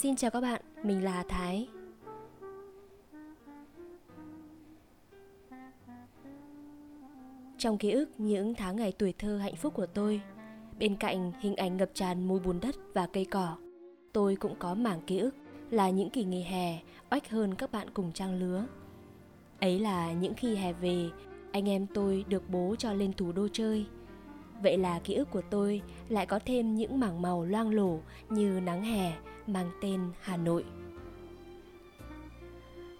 Xin chào các bạn, mình là Thái. Trong ký ức những tháng ngày tuổi thơ hạnh phúc của tôi, bên cạnh hình ảnh ngập tràn mùi bùn đất và cây cỏ, tôi cũng có mảng ký ức là những kỳ nghỉ hè oách hơn các bạn cùng trang lứa. Ấy là những khi hè về, anh em tôi được bố cho lên thủ đô chơi. Vậy là ký ức của tôi lại có thêm những mảng màu loang lổ như nắng hè mang tên Hà Nội.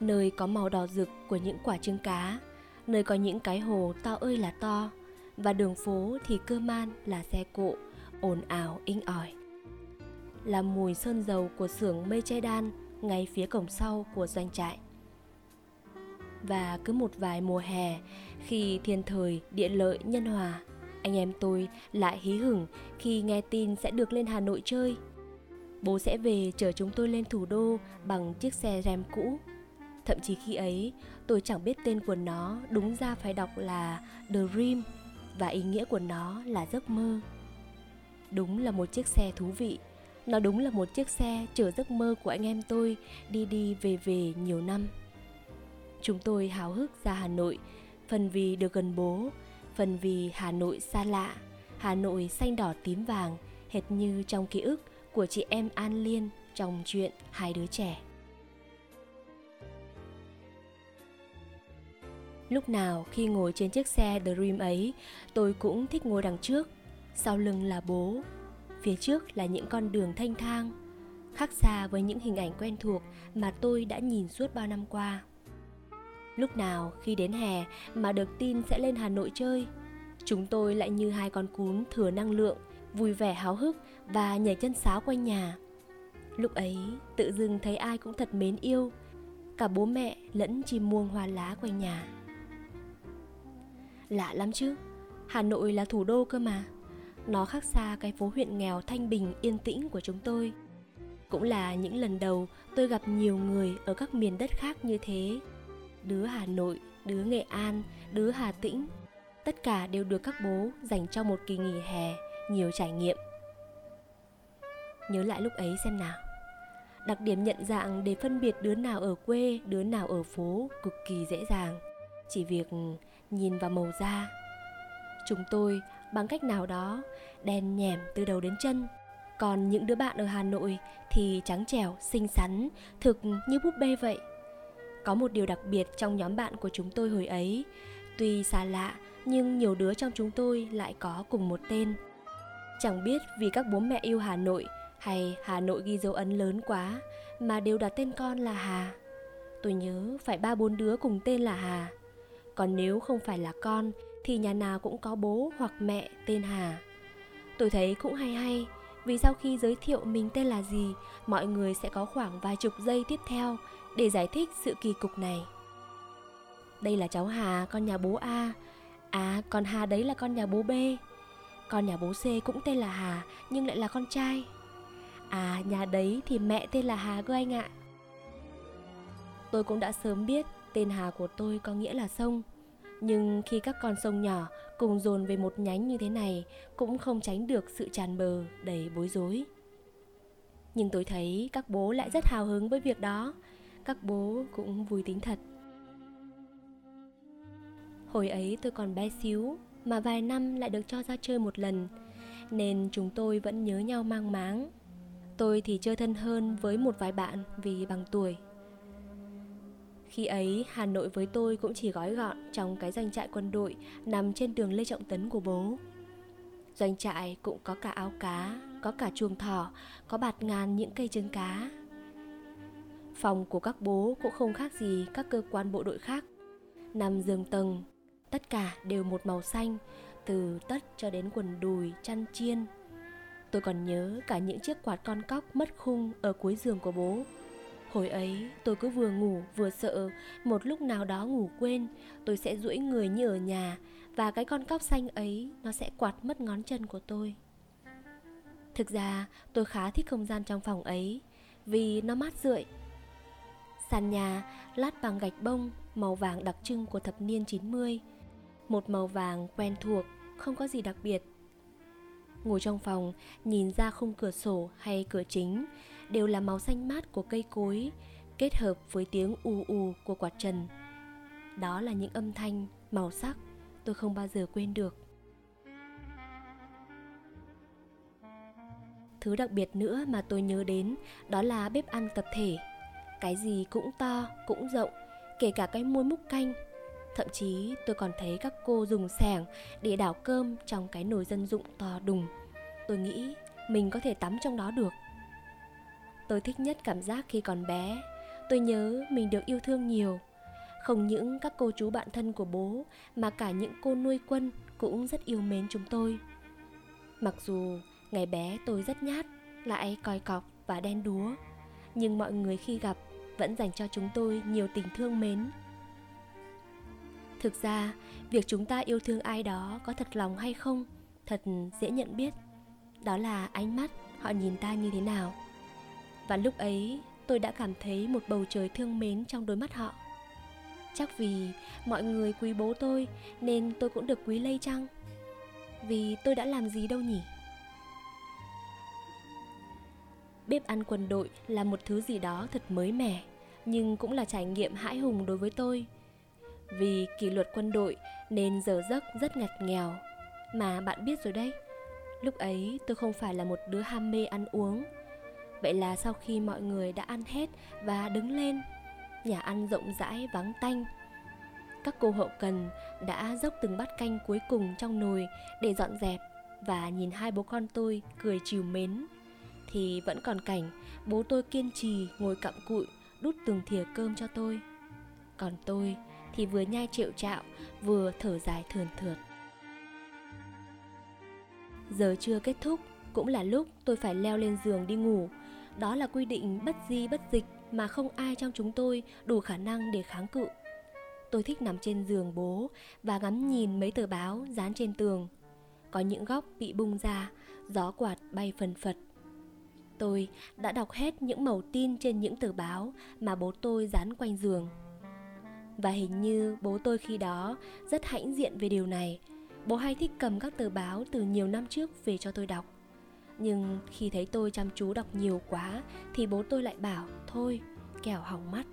Nơi có màu đỏ rực của những quả trứng cá, nơi có những cái hồ to ơi là to, và đường phố thì cơ man là xe cộ, ồn ào inh ỏi. Là mùi sơn dầu của xưởng mây che đan ngay phía cổng sau của doanh trại. Và cứ một vài mùa hè, khi thiên thời, địa lợi, nhân hòa, anh em tôi lại hí hửng khi nghe tin sẽ được lên Hà Nội chơi – Bố sẽ về chở chúng tôi lên thủ đô bằng chiếc xe rem cũ. Thậm chí khi ấy, tôi chẳng biết tên của nó đúng ra phải đọc là The Dream và ý nghĩa của nó là giấc mơ. Đúng là một chiếc xe thú vị. Nó đúng là một chiếc xe chở giấc mơ của anh em tôi đi đi về về nhiều năm. Chúng tôi háo hức ra Hà Nội, phần vì được gần bố, phần vì Hà Nội xa lạ, Hà Nội xanh đỏ tím vàng, hệt như trong ký ức của chị em An Liên trong chuyện Hai đứa trẻ. Lúc nào khi ngồi trên chiếc xe Dream ấy, tôi cũng thích ngồi đằng trước. Sau lưng là bố, phía trước là những con đường thanh thang, khác xa với những hình ảnh quen thuộc mà tôi đã nhìn suốt bao năm qua. Lúc nào khi đến hè mà được tin sẽ lên Hà Nội chơi, chúng tôi lại như hai con cún thừa năng lượng, vui vẻ háo hức và nhảy chân sáo quanh nhà. Lúc ấy, tự dưng thấy ai cũng thật mến yêu, cả bố mẹ lẫn chim muông hoa lá quanh nhà. Lạ lắm chứ, Hà Nội là thủ đô cơ mà. Nó khác xa cái phố huyện nghèo thanh bình yên tĩnh của chúng tôi. Cũng là những lần đầu tôi gặp nhiều người ở các miền đất khác như thế. Đứa Hà Nội, đứa Nghệ An, đứa Hà Tĩnh. Tất cả đều được các bố dành cho một kỳ nghỉ hè, nhiều trải nghiệm. Nhớ lại lúc ấy xem nào. Đặc điểm nhận dạng để phân biệt đứa nào ở quê, đứa nào ở phố cực kỳ dễ dàng. Chỉ việc nhìn vào màu da. Chúng tôi bằng cách nào đó đen nhèm từ đầu đến chân. Còn những đứa bạn ở Hà Nội thì trắng trẻo, xinh xắn, thực như búp bê vậy. Có một điều đặc biệt trong nhóm bạn của chúng tôi hồi ấy Tuy xa lạ nhưng nhiều đứa trong chúng tôi lại có cùng một tên Chẳng biết vì các bố mẹ yêu Hà Nội hay Hà Nội ghi dấu ấn lớn quá mà đều đặt tên con là Hà. Tôi nhớ phải ba bốn đứa cùng tên là Hà. Còn nếu không phải là con thì nhà nào cũng có bố hoặc mẹ tên Hà. Tôi thấy cũng hay hay vì sau khi giới thiệu mình tên là gì, mọi người sẽ có khoảng vài chục giây tiếp theo để giải thích sự kỳ cục này. Đây là cháu Hà, con nhà bố A. À, còn Hà đấy là con nhà bố B. Con nhà bố C cũng tên là Hà nhưng lại là con trai. À nhà đấy thì mẹ tên là Hà cơ anh ạ Tôi cũng đã sớm biết tên Hà của tôi có nghĩa là sông Nhưng khi các con sông nhỏ cùng dồn về một nhánh như thế này Cũng không tránh được sự tràn bờ đầy bối rối Nhưng tôi thấy các bố lại rất hào hứng với việc đó các bố cũng vui tính thật Hồi ấy tôi còn bé xíu Mà vài năm lại được cho ra chơi một lần Nên chúng tôi vẫn nhớ nhau mang máng Tôi thì chơi thân hơn với một vài bạn vì bằng tuổi. Khi ấy, Hà Nội với tôi cũng chỉ gói gọn trong cái doanh trại quân đội nằm trên đường Lê Trọng Tấn của bố. Doanh trại cũng có cả áo cá, có cả chuồng thỏ, có bạt ngàn những cây trứng cá. Phòng của các bố cũng không khác gì các cơ quan bộ đội khác. Nằm giường tầng, tất cả đều một màu xanh, từ tất cho đến quần đùi, chăn chiên, Tôi còn nhớ cả những chiếc quạt con cóc mất khung ở cuối giường của bố. Hồi ấy tôi cứ vừa ngủ vừa sợ Một lúc nào đó ngủ quên Tôi sẽ duỗi người như ở nhà Và cái con cóc xanh ấy Nó sẽ quạt mất ngón chân của tôi Thực ra tôi khá thích không gian trong phòng ấy Vì nó mát rượi Sàn nhà lát bằng gạch bông Màu vàng đặc trưng của thập niên 90 Một màu vàng quen thuộc Không có gì đặc biệt ngồi trong phòng nhìn ra khung cửa sổ hay cửa chính đều là màu xanh mát của cây cối kết hợp với tiếng ù ù của quạt trần. Đó là những âm thanh, màu sắc tôi không bao giờ quên được. Thứ đặc biệt nữa mà tôi nhớ đến đó là bếp ăn tập thể. Cái gì cũng to, cũng rộng, kể cả cái muôi múc canh. Thậm chí tôi còn thấy các cô dùng sẻng để đảo cơm trong cái nồi dân dụng to đùng. Tôi nghĩ mình có thể tắm trong đó được. Tôi thích nhất cảm giác khi còn bé. Tôi nhớ mình được yêu thương nhiều. Không những các cô chú bạn thân của bố mà cả những cô nuôi quân cũng rất yêu mến chúng tôi. Mặc dù ngày bé tôi rất nhát, lại coi cọc và đen đúa, nhưng mọi người khi gặp vẫn dành cho chúng tôi nhiều tình thương mến. Thực ra, việc chúng ta yêu thương ai đó có thật lòng hay không thật dễ nhận biết. Đó là ánh mắt họ nhìn ta như thế nào. Và lúc ấy, tôi đã cảm thấy một bầu trời thương mến trong đôi mắt họ. Chắc vì mọi người quý bố tôi nên tôi cũng được quý lây chăng? Vì tôi đã làm gì đâu nhỉ? Bếp ăn quân đội là một thứ gì đó thật mới mẻ, nhưng cũng là trải nghiệm hãi hùng đối với tôi. Vì kỷ luật quân đội nên giờ giấc rất ngặt nghèo. Mà bạn biết rồi đấy, lúc ấy tôi không phải là một đứa ham mê ăn uống. Vậy là sau khi mọi người đã ăn hết và đứng lên, nhà ăn rộng rãi vắng tanh. Các cô hậu cần đã dốc từng bát canh cuối cùng trong nồi để dọn dẹp và nhìn hai bố con tôi cười chiều mến thì vẫn còn cảnh bố tôi kiên trì ngồi cặm cụi, đút từng thìa cơm cho tôi. Còn tôi thì vừa nhai triệu trạo, vừa thở dài thườn thượt. Giờ chưa kết thúc, cũng là lúc tôi phải leo lên giường đi ngủ. Đó là quy định bất di bất dịch mà không ai trong chúng tôi đủ khả năng để kháng cự. Tôi thích nằm trên giường bố và ngắm nhìn mấy tờ báo dán trên tường. Có những góc bị bung ra, gió quạt bay phần phật. Tôi đã đọc hết những mẩu tin trên những tờ báo mà bố tôi dán quanh giường. Và hình như bố tôi khi đó rất hãnh diện về điều này. Bố hay thích cầm các tờ báo từ nhiều năm trước về cho tôi đọc. Nhưng khi thấy tôi chăm chú đọc nhiều quá thì bố tôi lại bảo thôi, kẻo hỏng mắt.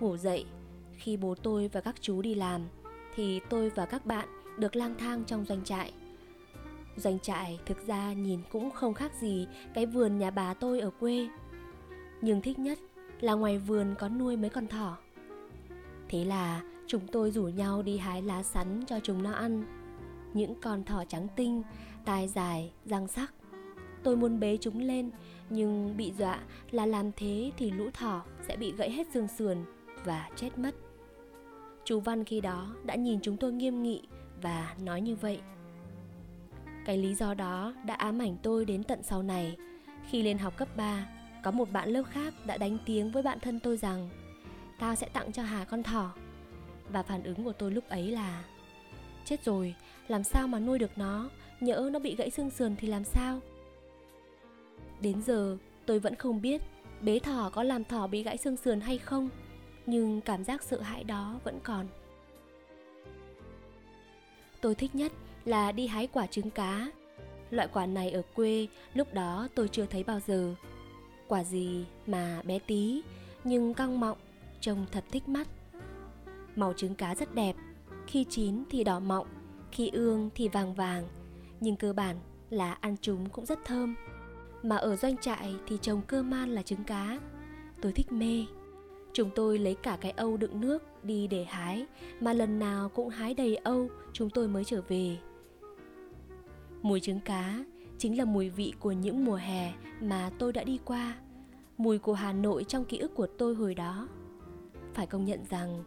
Ngủ dậy, khi bố tôi và các chú đi làm thì tôi và các bạn được lang thang trong doanh trại Doanh trại thực ra nhìn cũng không khác gì cái vườn nhà bà tôi ở quê. Nhưng thích nhất là ngoài vườn có nuôi mấy con thỏ. Thế là chúng tôi rủ nhau đi hái lá sắn cho chúng nó ăn. Những con thỏ trắng tinh, tai dài, răng sắc. Tôi muốn bế chúng lên, nhưng bị dọa là làm thế thì lũ thỏ sẽ bị gãy hết xương sườn và chết mất. Chú Văn khi đó đã nhìn chúng tôi nghiêm nghị và nói như vậy. Cái lý do đó đã ám ảnh tôi đến tận sau này. Khi lên học cấp 3, có một bạn lớp khác đã đánh tiếng với bạn thân tôi rằng Tao sẽ tặng cho Hà con thỏ. Và phản ứng của tôi lúc ấy là Chết rồi, làm sao mà nuôi được nó, nhỡ nó bị gãy xương sườn thì làm sao? Đến giờ, tôi vẫn không biết bế thỏ có làm thỏ bị gãy xương sườn hay không, nhưng cảm giác sợ hãi đó vẫn còn. Tôi thích nhất là đi hái quả trứng cá. Loại quả này ở quê lúc đó tôi chưa thấy bao giờ. Quả gì mà bé tí nhưng căng mọng, trông thật thích mắt. Màu trứng cá rất đẹp, khi chín thì đỏ mọng, khi ương thì vàng vàng, nhưng cơ bản là ăn chúng cũng rất thơm. Mà ở doanh trại thì trồng cơ man là trứng cá. Tôi thích mê. Chúng tôi lấy cả cái âu đựng nước đi để hái, mà lần nào cũng hái đầy âu chúng tôi mới trở về. Mùi trứng cá chính là mùi vị của những mùa hè mà tôi đã đi qua, mùi của Hà Nội trong ký ức của tôi hồi đó. Phải công nhận rằng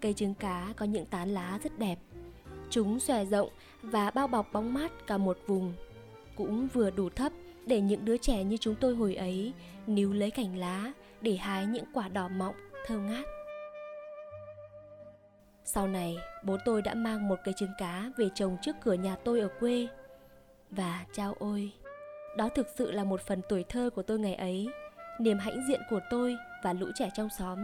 cây trứng cá có những tán lá rất đẹp. Chúng xòe rộng và bao bọc bóng mát cả một vùng, cũng vừa đủ thấp để những đứa trẻ như chúng tôi hồi ấy níu lấy cành lá để hái những quả đỏ mọng thơm ngát. Sau này, bố tôi đã mang một cây trứng cá về trồng trước cửa nhà tôi ở quê. Và chao ôi, đó thực sự là một phần tuổi thơ của tôi ngày ấy, niềm hãnh diện của tôi và lũ trẻ trong xóm,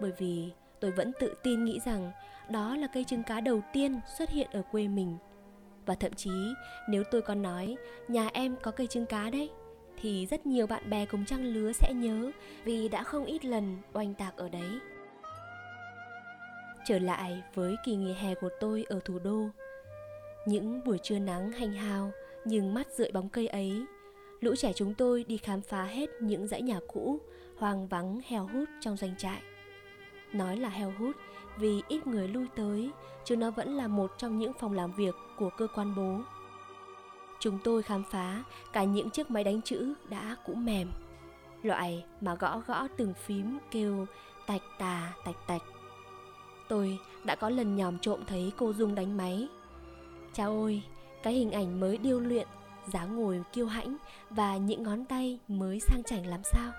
bởi vì tôi vẫn tự tin nghĩ rằng đó là cây trứng cá đầu tiên xuất hiện ở quê mình. Và thậm chí nếu tôi còn nói nhà em có cây trứng cá đấy, thì rất nhiều bạn bè cùng trang lứa sẽ nhớ vì đã không ít lần oanh tạc ở đấy. Trở lại với kỳ nghỉ hè của tôi ở thủ đô. Những buổi trưa nắng hanh hao nhưng mắt rượi bóng cây ấy, lũ trẻ chúng tôi đi khám phá hết những dãy nhà cũ, hoang vắng heo hút trong doanh trại. Nói là heo hút vì ít người lui tới, chứ nó vẫn là một trong những phòng làm việc của cơ quan bố. Chúng tôi khám phá cả những chiếc máy đánh chữ đã cũ mềm Loại mà gõ gõ từng phím kêu tạch tà tạch tạch. Tôi đã có lần nhòm trộm thấy cô Dung đánh máy. Cha ôi, cái hình ảnh mới điêu luyện dáng ngồi kiêu hãnh và những ngón tay mới sang chảnh làm sao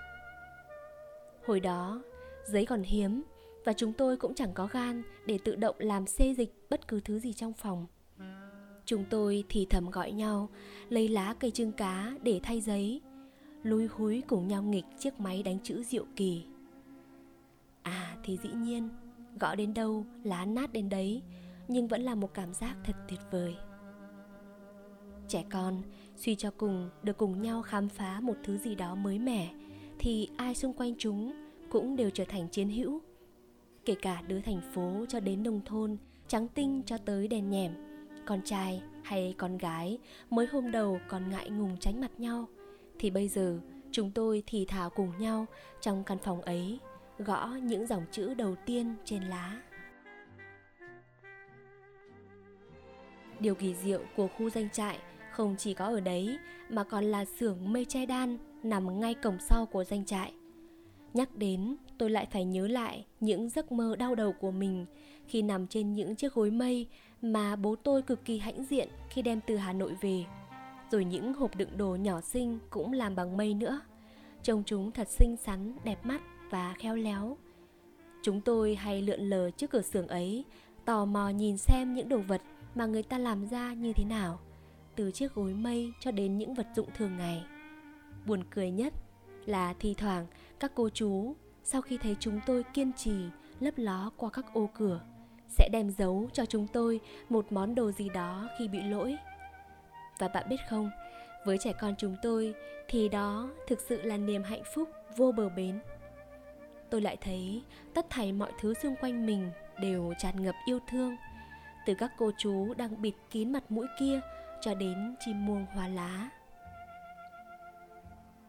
hồi đó giấy còn hiếm và chúng tôi cũng chẳng có gan để tự động làm xê dịch bất cứ thứ gì trong phòng Chúng tôi thì thầm gọi nhau, lấy lá cây trưng cá để thay giấy, lúi húi cùng nhau nghịch chiếc máy đánh chữ diệu kỳ. À thì dĩ nhiên, gõ đến đâu, lá nát đến đấy, nhưng vẫn là một cảm giác thật tuyệt vời. Trẻ con, suy cho cùng được cùng nhau khám phá một thứ gì đó mới mẻ, thì ai xung quanh chúng cũng đều trở thành chiến hữu. Kể cả đứa thành phố cho đến nông thôn, trắng tinh cho tới đèn nhèm, con trai hay con gái mới hôm đầu còn ngại ngùng tránh mặt nhau thì bây giờ chúng tôi thì thào cùng nhau trong căn phòng ấy gõ những dòng chữ đầu tiên trên lá điều kỳ diệu của khu danh trại không chỉ có ở đấy mà còn là xưởng mây che đan nằm ngay cổng sau của danh trại nhắc đến tôi lại phải nhớ lại những giấc mơ đau đầu của mình khi nằm trên những chiếc gối mây mà bố tôi cực kỳ hãnh diện khi đem từ Hà Nội về. Rồi những hộp đựng đồ nhỏ xinh cũng làm bằng mây nữa. Trông chúng thật xinh xắn, đẹp mắt và khéo léo. Chúng tôi hay lượn lờ trước cửa xưởng ấy, tò mò nhìn xem những đồ vật mà người ta làm ra như thế nào, từ chiếc gối mây cho đến những vật dụng thường ngày. Buồn cười nhất là thi thoảng các cô chú, sau khi thấy chúng tôi kiên trì, lấp ló qua các ô cửa, sẽ đem giấu cho chúng tôi một món đồ gì đó khi bị lỗi. Và bạn biết không, với trẻ con chúng tôi thì đó thực sự là niềm hạnh phúc vô bờ bến. Tôi lại thấy tất thảy mọi thứ xung quanh mình đều tràn ngập yêu thương. Từ các cô chú đang bịt kín mặt mũi kia cho đến chim muông hoa lá.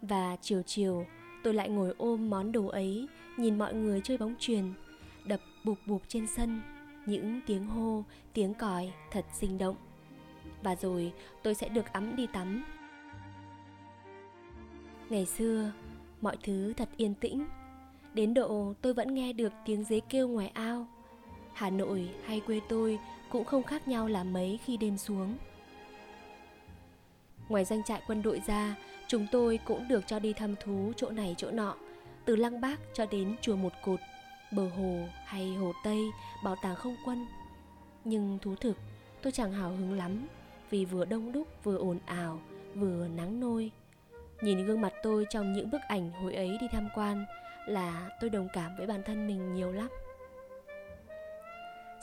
Và chiều chiều, tôi lại ngồi ôm món đồ ấy, nhìn mọi người chơi bóng chuyền, đập bụp bụp trên sân, những tiếng hô, tiếng còi thật sinh động. Và rồi tôi sẽ được ấm đi tắm. Ngày xưa, mọi thứ thật yên tĩnh. Đến độ tôi vẫn nghe được tiếng dế kêu ngoài ao. Hà nội hay quê tôi cũng không khác nhau là mấy khi đêm xuống ngoài danh trại quân đội ra, chúng tôi cũng được cho đi thăm thú chỗ này chỗ nọ, từ lăng bác cho đến chùa một cột, bờ hồ hay hồ tây, bảo tàng không quân. Nhưng thú thực, tôi chẳng hào hứng lắm, vì vừa đông đúc, vừa ồn ào, vừa nắng nôi. Nhìn gương mặt tôi trong những bức ảnh hồi ấy đi tham quan là tôi đồng cảm với bản thân mình nhiều lắm.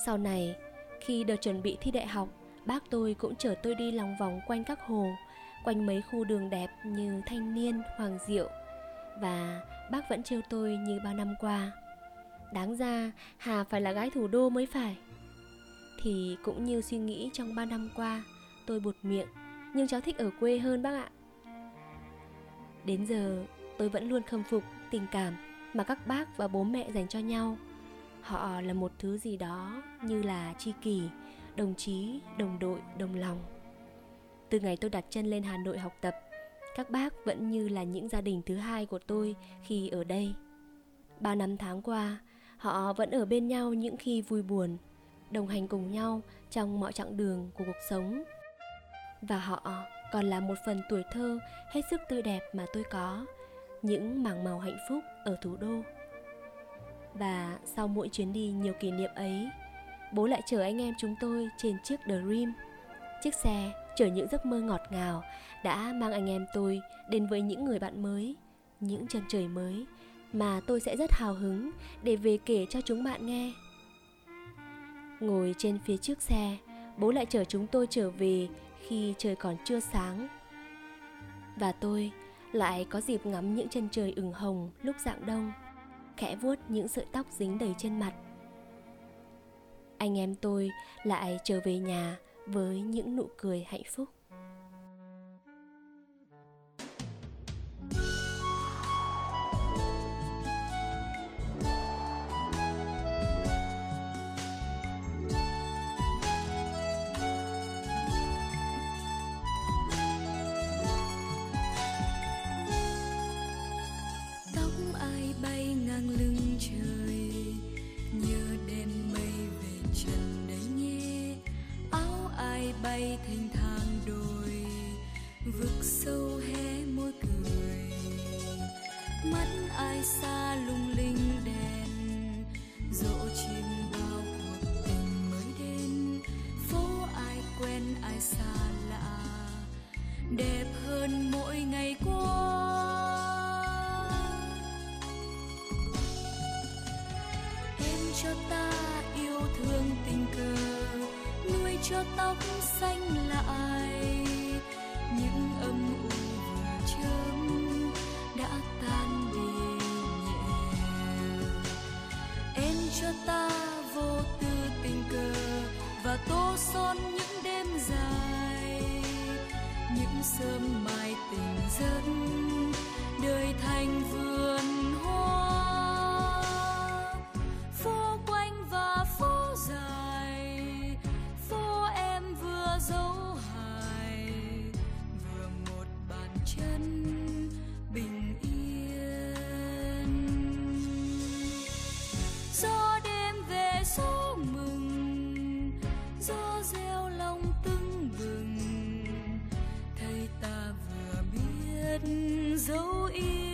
Sau này, khi đợt chuẩn bị thi đại học, bác tôi cũng chở tôi đi lòng vòng quanh các hồ quanh mấy khu đường đẹp như thanh niên hoàng diệu. Và bác vẫn trêu tôi như bao năm qua. Đáng ra Hà phải là gái thủ đô mới phải. Thì cũng như suy nghĩ trong 3 năm qua Tôi buột miệng. Nhưng cháu thích ở quê hơn bác ạ. Đến giờ tôi vẫn luôn khâm phục tình cảm mà các bác và bố mẹ dành cho nhau. Họ là một thứ gì đó như là tri kỷ, đồng chí, đồng đội, đồng lòng. Từ ngày tôi đặt chân lên Hà Nội học tập Các bác vẫn như là những gia đình thứ hai của tôi khi ở đây. Ba năm tháng qua, họ vẫn ở bên nhau những khi vui buồn đồng hành cùng nhau trong mọi chặng đường của cuộc sống. Và họ còn là một phần tuổi thơ hết sức tươi đẹp mà tôi có những mảng màu hạnh phúc ở thủ đô. Và sau mỗi chuyến đi nhiều kỷ niệm ấy bố lại chở anh em chúng tôi trên chiếc Dream chiếc xe chở những giấc mơ ngọt ngào đã mang anh em tôi đến với những người bạn mới, những chân trời mới mà tôi sẽ rất hào hứng để về kể cho chúng bạn nghe. Ngồi trên phía trước xe, bố lại chở chúng tôi trở về khi trời còn chưa sáng. Và tôi lại có dịp ngắm những chân trời ửng hồng lúc dạng đông, khẽ vuốt những sợi tóc dính đầy trên mặt. Anh em tôi lại trở về nhà với những nụ cười hạnh phúc. gió đêm về gió mừng, gió reo lòng tưng bừng. Thầy ta vừa biết dấu yêu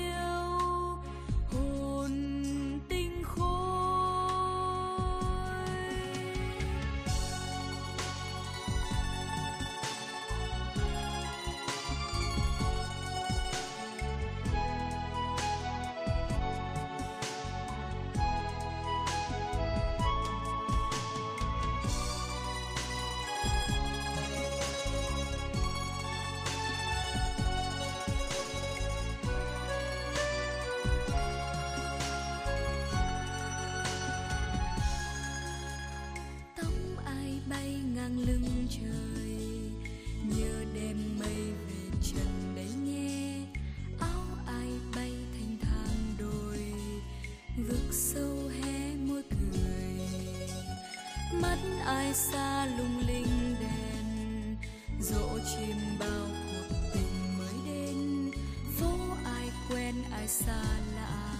mãi xa lung linh đèn, dỗ chim bao cuộc tình mới đến. Phố ai quen, ai xa lạ,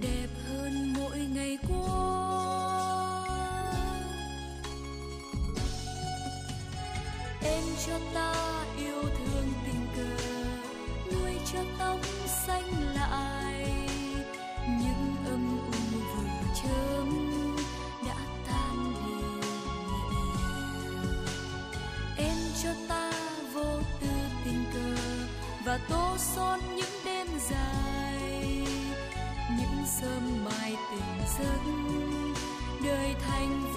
đẹp hơn mỗi ngày qua. Em cho ta sức đời thành